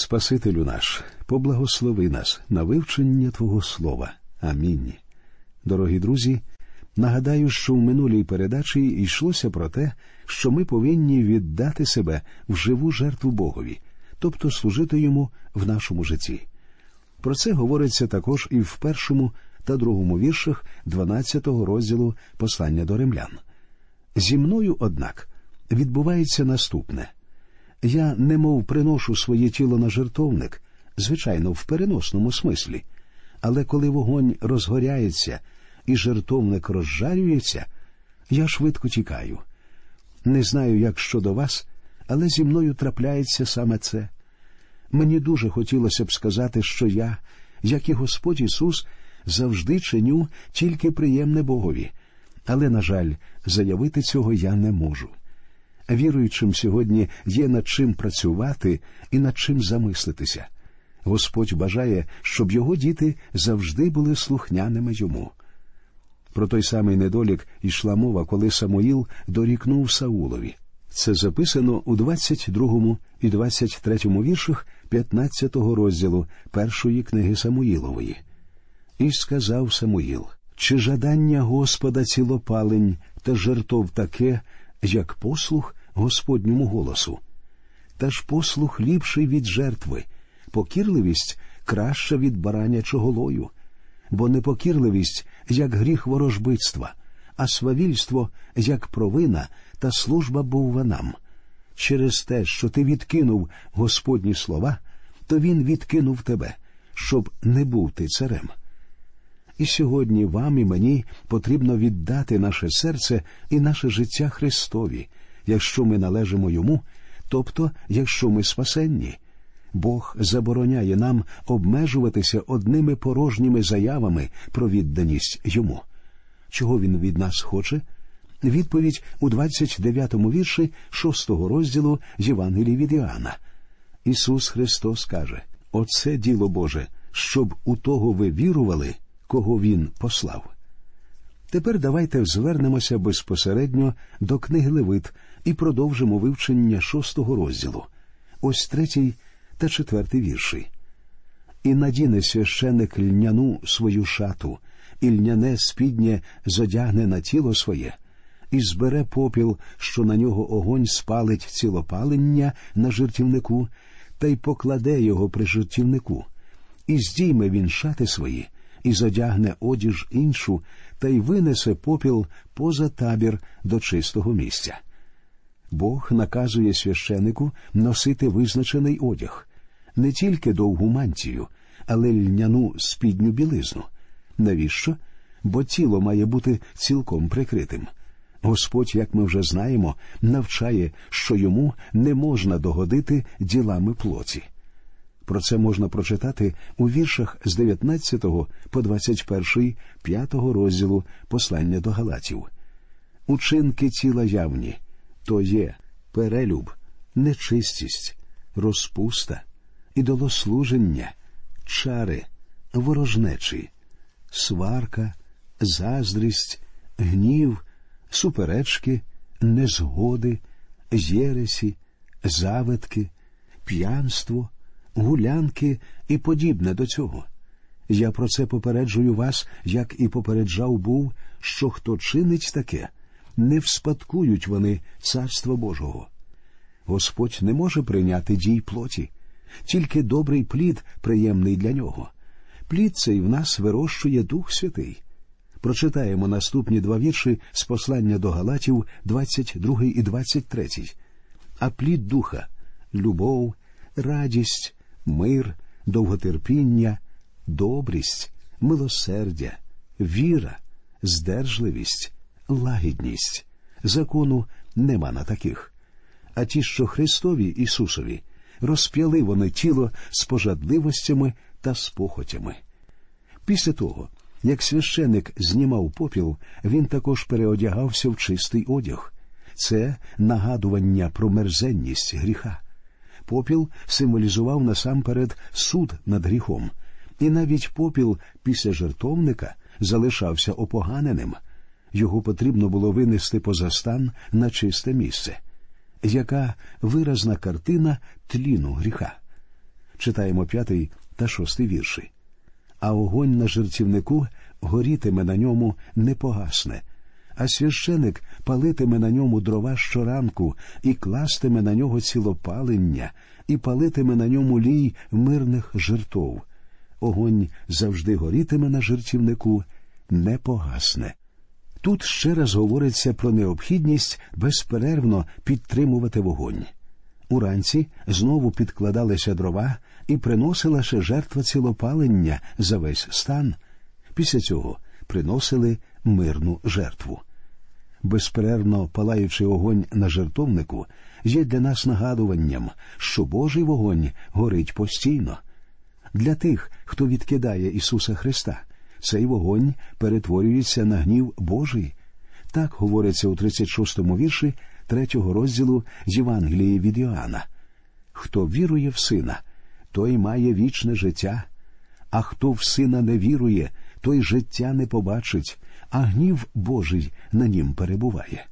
Спасителю наш, поблагослови нас на вивчення Твого Слова. Амінь. Дорогі друзі. Нагадаю, що в минулій передачі йшлося про те, що ми повинні віддати себе в живу жертву Богові, тобто служити йому в нашому житті. Про це говориться також і в першому та другому віршах 12-го розділу послання до римлян. Зі мною, однак, відбувається наступне я немов приношу своє тіло на жертовник, звичайно, в переносному смислі, але коли вогонь розгоряється і жертовник розжарюється, я швидко тікаю. Не знаю, як щодо вас, але зі мною трапляється саме це. Мені дуже хотілося б сказати, що я, як і Господь Ісус, завжди чиню тільки приємне Богові, але, на жаль, заявити цього я не можу. Віруючим сьогодні є над чим працювати і над чим замислитися. Господь бажає, щоб його діти завжди були слухняними йому. Про той самий недолік йшла мова, коли Самуїл дорікнув Саулові. Це записано у 22 і 23 віршах 15 розділу першої книги Самуїлової. І сказав Самуїл чи жадання Господа цілопалень та жертов таке, як послух Господньому голосу? Та ж послух ліпший від жертви, покірливість краща від баранячого лою, бо непокірливість як гріх ворожбитства, а свавільство як провина та служба бовванам. Через те, що ти відкинув Господні слова, то він відкинув тебе, щоб не був ти царем. І сьогодні вам і мені потрібно віддати наше серце і наше життя Христові, якщо ми належимо йому, тобто якщо ми спасенні. Бог забороняє нам обмежуватися одними порожніми заявами про відданість йому. Чого він від нас хоче? Відповідь у 29-му вірші 6-го розділу Євангелії від Іоанна. Ісус Христос каже: Оце діло Боже, щоб у того ви вірували, кого Він послав. Тепер давайте звернемося безпосередньо до книги Левит і продовжимо вивчення шостого розділу. Ось третій та четвертий вірші. І надіне священик льняну свою шату, і льняне спіднє зодягне на тіло своє, і збере попіл, що на нього огонь спалить цілопалення на жертівнику, та й покладе його при жертівнику, і здійме він шати свої, і зодягне одіж іншу, та й винесе попіл поза табір до чистого місця. Бог наказує священику носити визначений одяг не тільки довгу мантію, але льняну спідню білизну. Навіщо? Бо тіло має бути цілком прикритим. Господь, як ми вже знаємо, навчає, що йому не можна догодити ділами плоті. Про це можна прочитати у віршах з 19 по 21 5 розділу послання до Галатів. Учинки тіла явні то є перелюб, нечистість, розпуста, ідолослуження, чари, ворожнечі, сварка, заздрість, гнів, суперечки, незгоди, єресі, завитки, п'янство, гулянки і подібне до цього. Я про це попереджую вас, як і попереджав був, що хто чинить таке, не вспадкують вони царства Божого. Господь не може прийняти дій плоті тільки добрий плід приємний для нього. Плід цей в нас вирощує Дух Святий. Прочитаємо наступні два вірші з послання до Галатів, 22 і 23. А плід духа любов, радість, мир, довготерпіння, добрість, милосердя, віра, здержливість, лагідність. Закону нема на таких. А ті, що Христові Ісусові, розп'яли вони тіло з пожадливостями та спохотями. Після того, як священик знімав попіл, він також переодягався в чистий одяг. Це нагадування про мерзенність гріха. Попіл символізував насамперед суд над гріхом, і навіть попіл після жертовника залишався опоганеним. Його потрібно було винести поза стан на чисте місце яка виразна картина тліну гріха. Читаємо п'ятий та шостий вірші. А огонь на жертівнику горітиме на ньому не погасне, а священик палитиме на ньому дрова щоранку і кластиме на нього цілопалення, і палитиме на ньому лій мирних жертов. Огонь завжди горітиме на жертівнику, не погасне. Тут ще раз говориться про необхідність безперервно підтримувати вогонь. Уранці знову підкладалися дрова і приносила ще жертва цілопалення за весь стан. Після цього приносили мирну жертву. Безперервно палаючий огонь на жертовнику є для нас нагадуванням, що Божий вогонь горить постійно. Для тих, хто відкидає Ісуса Христа, цей вогонь перетворюється на гнів Божий. Так говориться у 36-му вірші третього розділу з Євангелії від Йоанна. Хто вірує в сина, той має вічне життя, а хто в сина не вірує, той життя не побачить, а гнів Божий на нім перебуває.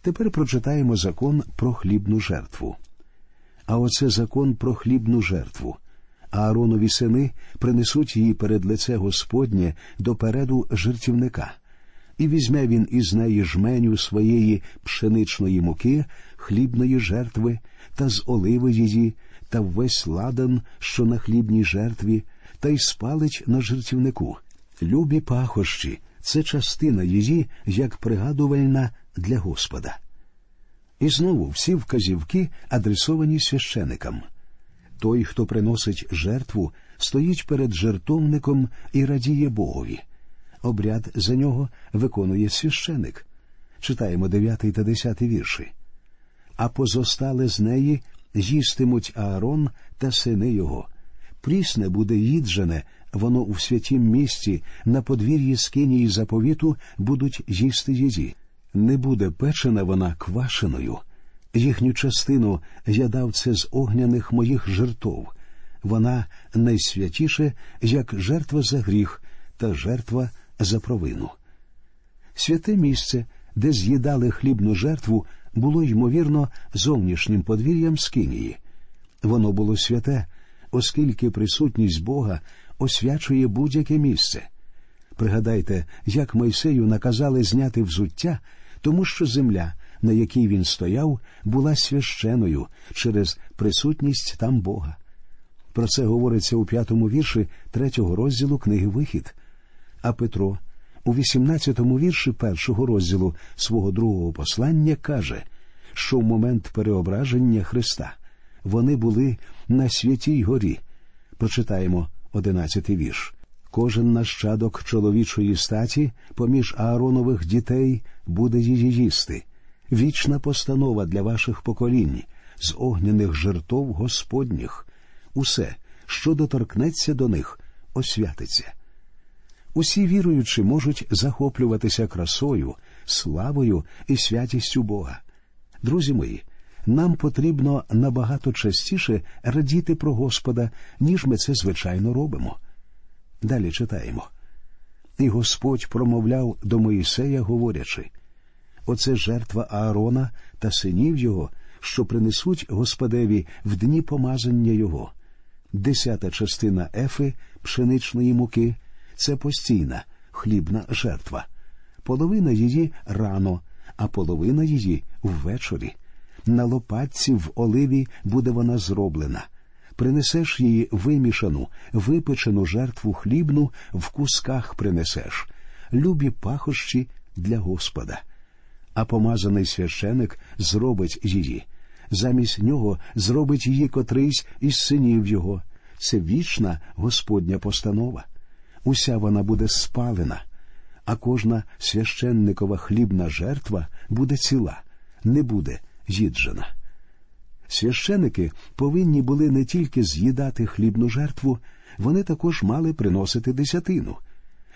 Тепер прочитаємо закон про хлібну жертву. А оце закон про хлібну жертву. Ааронові сини принесуть її перед лице Господнє допереду жертівника, і візьме він із неї жменю своєї пшеничної муки, хлібної жертви, та з оливи її, та весь ладан, що на хлібній жертві, та й спалить на жертівнику. Любі пахощі це частина її, як пригадувальна для Господа. І знову всі вказівки адресовані священикам. Той, хто приносить жертву, стоїть перед жертовником і радіє Богові. Обряд за нього виконує священик. Читаємо дев'ятий та десятий вірші. А позостали з неї їстимуть Аарон та сини його. Прісне буде їджене, воно у святім місці, на подвір'ї скинії заповіту будуть їсти її. Не буде печена вона квашеною. Їхню частину я дав це з огняних моїх жертов. Вона найсвятіше, як жертва за гріх та жертва за провину. Святе місце, де з'їдали хлібну жертву, було ймовірно зовнішнім подвір'ям Скинії. Воно було святе, оскільки присутність Бога освячує будь-яке місце. Пригадайте, як Мойсею наказали зняти взуття, тому що земля, на якій він стояв, була священою через присутність там Бога. Про це говориться у п'ятому вірші третього розділу книги Вихід. А Петро у 18-му вірші першого розділу свого другого послання каже, що в момент переображення Христа вони були на святій горі. Прочитаємо одинадцятий вірш. Кожен нащадок чоловічої статі, поміж Ааронових дітей, буде її їсти. Вічна постанова для ваших поколінь, з огняних жертов Господніх. Усе, що доторкнеться до них, освятиться. Усі віруючі можуть захоплюватися красою, славою і святістю Бога. Друзі мої, нам потрібно набагато частіше радіти про Господа, ніж ми це звичайно робимо. Далі читаємо. І Господь промовляв до Моїсея, говорячи Оце жертва Аарона та синів його, що принесуть Господеві в дні помазання його. Десята частина ефи пшеничної муки це постійна хлібна жертва, половина її рано, а половина її ввечері. На лопатці в оливі буде вона зроблена. Принесеш її вимішану, випечену жертву хлібну в кусках принесеш, любі пахощі для Господа. А помазаний священик зробить її. Замість нього зробить її котрийсь із синів його. Це вічна Господня постанова уся вона буде спалена, а кожна священникова хлібна жертва буде ціла, не буде їджена. Священики повинні були не тільки з'їдати хлібну жертву, вони також мали приносити десятину.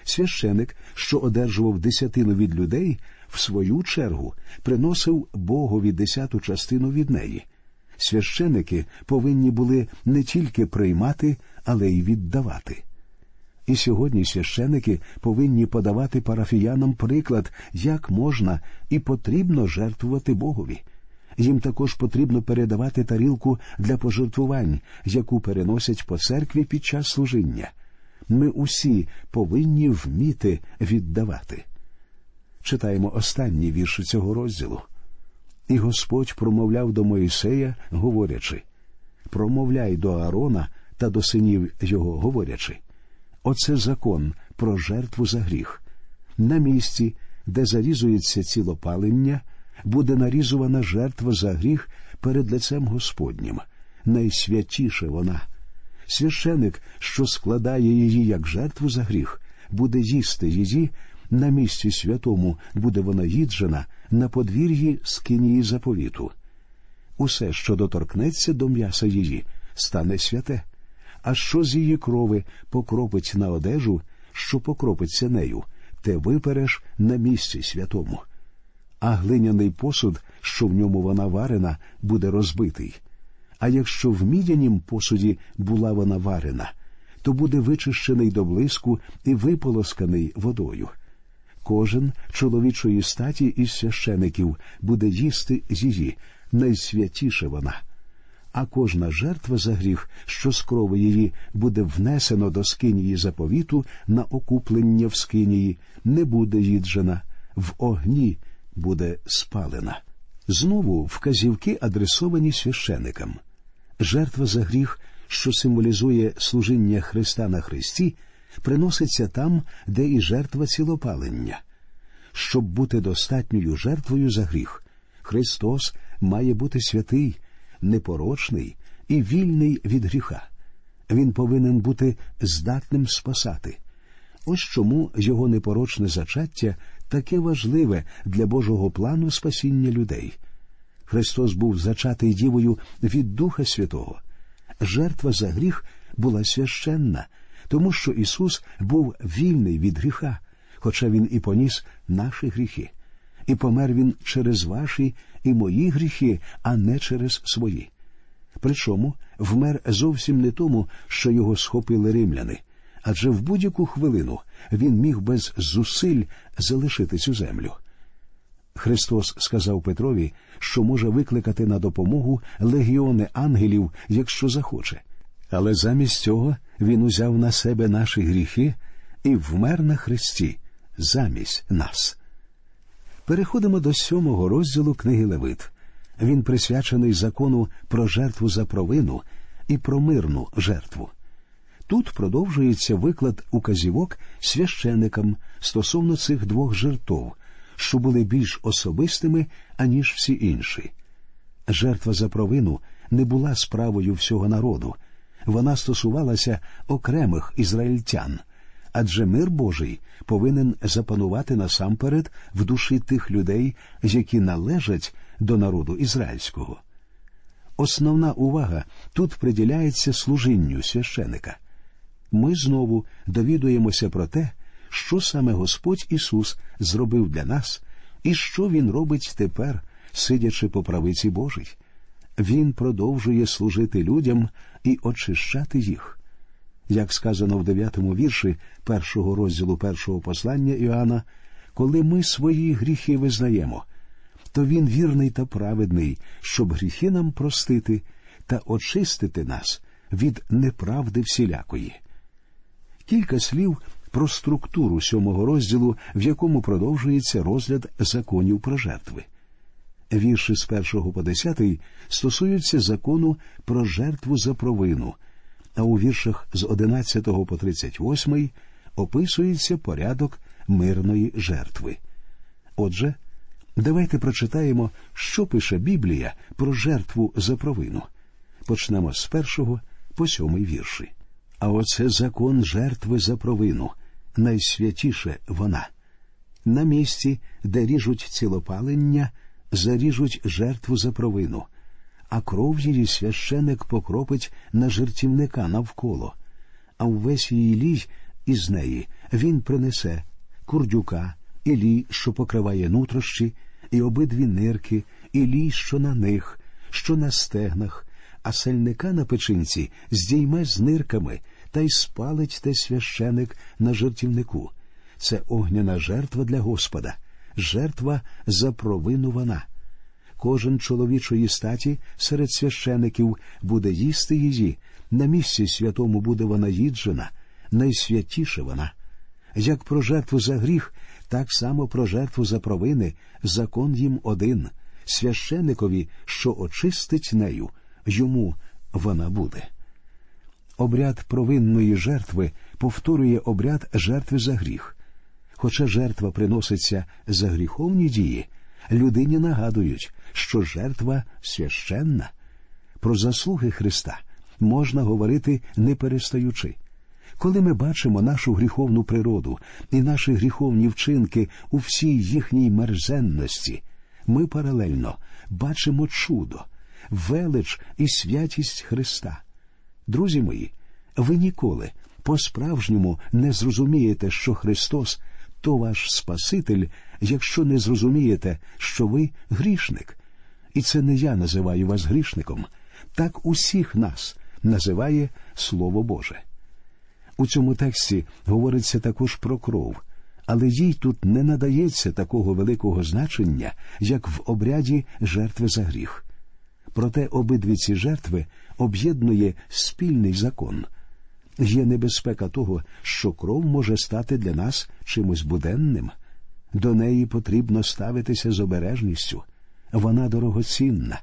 Священик, що одержував десятину від людей, в свою чергу приносив Богові десяту частину від неї. Священики повинні були не тільки приймати, але й віддавати. І сьогодні священики повинні подавати парафіянам приклад, як можна і потрібно жертвувати Богові. Їм також потрібно передавати тарілку для пожертвувань, яку переносять по церкві під час служіння. Ми усі повинні вміти віддавати. Читаємо останні вірші цього розділу. І Господь промовляв до Моїсея, говорячи промовляй до Аарона та до синів його, говорячи Оце закон про жертву за гріх. На місці, де зарізується цілопалення, буде нарізувана жертва за гріх перед лицем Господнім. Найсвятіше вона. Священик, що складає її як жертву за гріх, буде їсти її, на місці святому буде вона їджена на подвір'ї скинії заповіту. Усе, що доторкнеться до м'яса її, стане святе, а що з її крови покропить на одежу, що покропиться нею, те випереш на місці святому. А глиняний посуд, що в ньому вона варена, буде розбитий. А якщо в мідянім посуді була вона варена, то буде вичищений до блиску і виполосканий водою. Кожен чоловічої статі із священиків буде їсти її, найсвятіше вона. А кожна жертва за гріх, що з крови її буде внесено до скинії заповіту на окуплення в скинії, не буде їджена, в огні буде спалена. Знову вказівки адресовані священикам. Жертва за гріх, що символізує служіння Христа на Христі, приноситься там, де і жертва цілопалення. Щоб бути достатньою жертвою за гріх, Христос має бути святий, непорочний і вільний від гріха. Він повинен бути здатним спасати. Ось чому його непорочне зачаття таке важливе для Божого плану спасіння людей. Христос був зачатий дівою від Духа Святого. Жертва за гріх була священна, тому що Ісус був вільний від гріха, хоча Він і поніс наші гріхи, і помер Він через ваші і мої гріхи, а не через свої. Причому вмер зовсім не тому, що його схопили римляни, адже в будь-яку хвилину він міг без зусиль залишити цю землю. Христос сказав Петрові, що може викликати на допомогу легіони ангелів, якщо захоче. Але замість цього він узяв на себе наші гріхи і вмер на Христі замість нас. Переходимо до сьомого розділу книги Левит. Він присвячений закону про жертву за провину і про мирну жертву. Тут продовжується виклад указівок священикам стосовно цих двох жертв, що були більш особистими, аніж всі інші. Жертва за провину не була справою всього народу, вона стосувалася окремих ізраїльтян, адже мир Божий повинен запанувати насамперед в душі тих людей, які належать до народу ізраїльського. Основна увага тут приділяється служінню священика. Ми знову довідуємося про те, що саме Господь Ісус зробив для нас і що Він робить тепер, сидячи по правиці Божій. Він продовжує служити людям і очищати їх. Як сказано в дев'ятому вірші першого розділу першого послання Іоанна, коли ми свої гріхи визнаємо, то він вірний та праведний, щоб гріхи нам простити та очистити нас від неправди всілякої. Кілька слів про структуру сьомого розділу, в якому продовжується розгляд законів про жертви. Вірші з першого по десятий стосуються закону про жертву за провину, а у віршах з одинадцятого по тридцять восьмий описується порядок мирної жертви. Отже, давайте прочитаємо, що пише Біблія про жертву за провину. Почнемо з першого по сьомий вірші. А оце закон жертви за провину, найсвятіше вона. На місці, де ріжуть цілопалення, заріжуть жертву за провину, а кров її священик покропить на жертівника навколо, а увесь її лій із неї він принесе курдюка, і лій, що покриває нутрощі, і обидві нирки, і лій, що на них, що на стегнах, а сальника на печинці здійме з нирками та й спалить те священик на жертівнику. Це огняна жертва для Господа, жертва за провину вона. кожен чоловічої статі серед священиків буде їсти її, на місці святому буде вона їджена, найсвятіша вона. Як про жертву за гріх, так само про жертву за провини закон їм один священикові, що очистить нею, йому вона буде. Обряд провинної жертви повторює обряд жертви за гріх. Хоча жертва приноситься за гріховні дії, людині нагадують, що жертва священна. Про заслуги Христа можна говорити не перестаючи. Коли ми бачимо нашу гріховну природу і наші гріховні вчинки у всій їхній мерзенності, ми паралельно бачимо чудо, велич і святість Христа. Друзі мої, ви ніколи по-справжньому не зрозумієте, що Христос то ваш Спаситель, якщо не зрозумієте, що ви грішник. І це не я називаю вас грішником, так усіх нас називає Слово Боже. У цьому тексті говориться також про кров, але їй тут не надається такого великого значення, як в обряді жертви за гріх. Проте обидві ці жертви об'єднує спільний закон. Є небезпека того, що кров може стати для нас чимось буденним. До неї потрібно ставитися з обережністю. Вона дорогоцінна,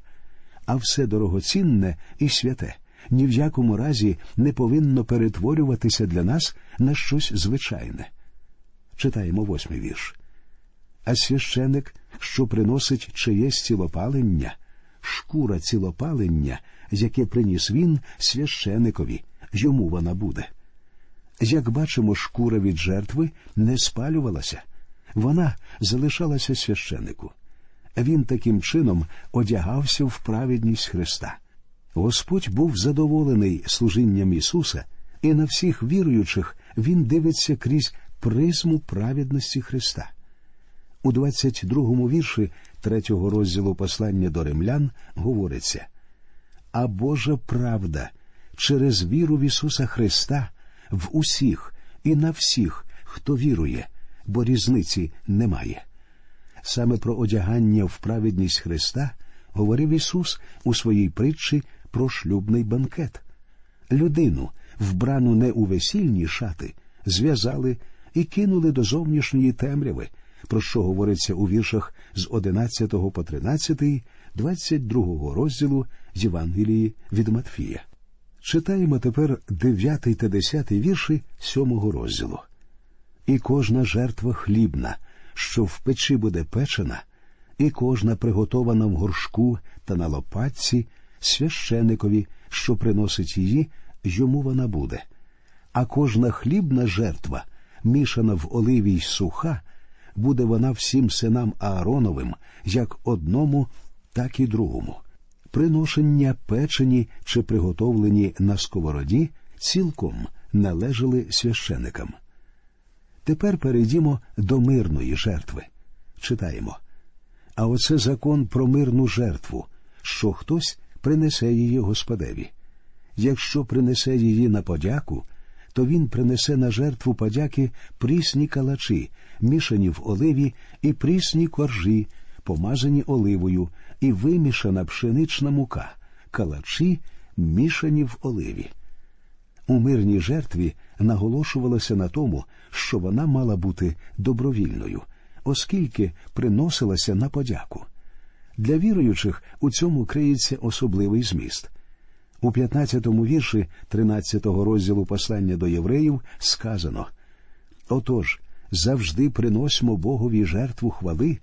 а все дорогоцінне і святе ні в якому разі не повинно перетворюватися для нас на щось звичайне. Читаємо восьмий вірш. А священик, що приносить чиєсь цілопалення, шкура цілопалення, яке приніс він священикові, йому вона буде. Як бачимо, шкура від жертви не спалювалася, вона залишалася священику. Він таким чином одягався в праведність Христа. Господь був задоволений служінням Ісуса, і на всіх віруючих Він дивиться крізь призму праведності Христа. У 22-му вірші третього розділу послання до римлян говориться А Божа правда через віру в Ісуса Христа в усіх і на всіх, хто вірує, бо різниці немає. Саме про одягання в праведність Христа говорив Ісус у своїй притчі про шлюбний банкет. Людину, вбрану не у весільні шати, зв'язали і кинули до зовнішньої темряви, про що говориться у віршах з 11 по 13, 22 розділу Євангелії від Матфія. Читаємо тепер 9 та 10 вірші 7 розділу. І кожна жертва хлібна, що в печі буде печена, і кожна приготована в горшку та на лопатці, священикові, що приносить її, йому вона буде. А кожна хлібна жертва, мішана в оливі й суха, буде вона всім синам Аароновим, як одному, так і другому. Приношення печені чи приготовлені на сковороді цілком належали священикам. Тепер перейдімо до мирної жертви. Читаємо. А оце закон про мирну жертву, що хтось принесе її Господеві. Якщо принесе її на подяку, то він принесе на жертву подяки прісні калачі, мішані в оливі, і прісні коржі, помазані оливою, і вимішана пшенична мука, калачі, мішані в оливі. У мирній жертві наголошувалося на тому, що вона мала бути добровільною, оскільки приносилася на подяку. Для віруючих у цьому криється особливий зміст. У 15-му вірші 13-го розділу послання до євреїв сказано Отож, завжди приносимо Богові жертву хвали,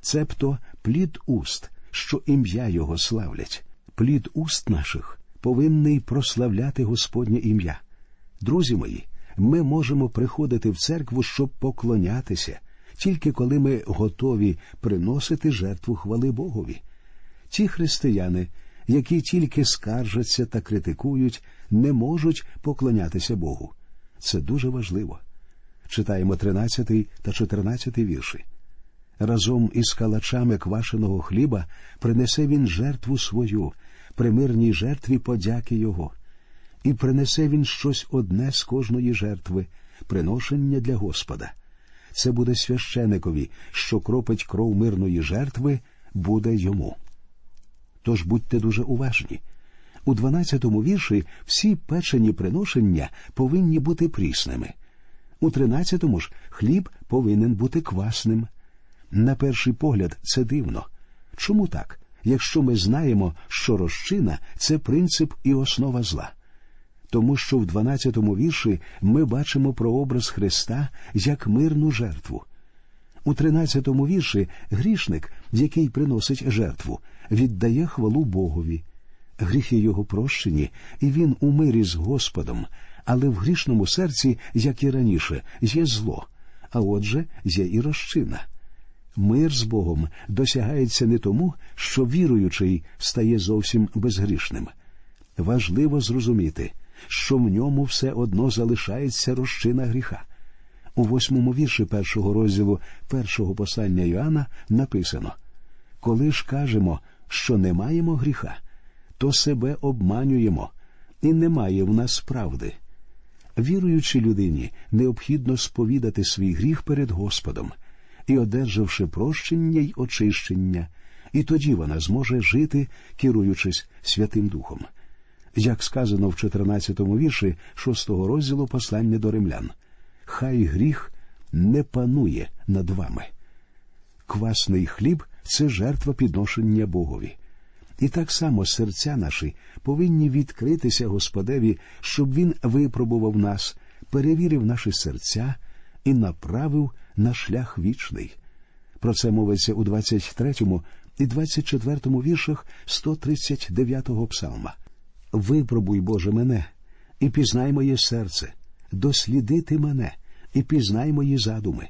цебто плід уст, що ім'я Його славлять. Плід уст наших повинний прославляти Господнє ім'я. Друзі мої, ми можемо приходити в церкву, щоб поклонятися тільки коли ми готові приносити жертву хвали Богові. Ті християни, які тільки скаржаться та критикують, не можуть поклонятися Богу. Це дуже важливо. Читаємо 13 та 14 вірші. Разом із калачами квашеного хліба принесе він жертву свою, при мирній жертві подяки Його, і принесе він щось одне з кожної жертви, приношення для Господа це буде священикові, що кропить кров мирної жертви, буде йому. Тож будьте дуже уважні. У 12-му вірші всі печені приношення повинні бути прісними. У 13-му ж хліб повинен бути квасним. На перший погляд, це дивно. Чому так? Якщо ми знаємо, що розчина це принцип і основа зла. Тому що в 12-му вірші ми бачимо прообраз Христа як мирну жертву. У 13-му вірші грішник, який приносить жертву, віддає хвалу Богові. Гріхи його прощені, і він у мирі з Господом, але в грішному серці, як і раніше, є зло, а отже, є і розчина. Мир з Богом досягається не тому, що віруючий стає зовсім безгрішним. Важливо зрозуміти, що в ньому все одно залишається розчина гріха. У восьмому вірші першого розділу першого послання Йоанна написано Коли ж кажемо, що не маємо гріха, то себе обманюємо, і немає в нас правди. Віруючій людині необхідно сповідати свій гріх перед Господом і, одержавши прощення й очищення, і тоді вона зможе жити, керуючись Святим Духом. Як сказано в 14-му вірші 6-го розділу послання до римлян, хай гріх не панує над вами. Квасний хліб це жертва підношення Богові. І так само серця наші повинні відкритися Господеві, щоб Він випробував нас, перевірив наші серця і направив на шлях вічний. Про це мовиться у 23 і 24 віршах 139-го псалма. Випробуй, Боже, мене, і пізнай моє серце, дослідити мене, і пізнай мої задуми,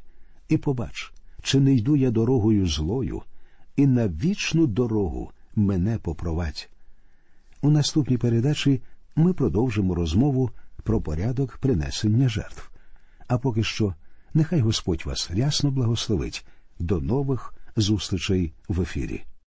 і побач, чи не йду я дорогою злою, і на вічну дорогу мене попровадь. У наступній передачі ми продовжимо розмову про порядок принесення жертв. А поки що, нехай Господь вас рясно благословить. До нових зустрічей в ефірі.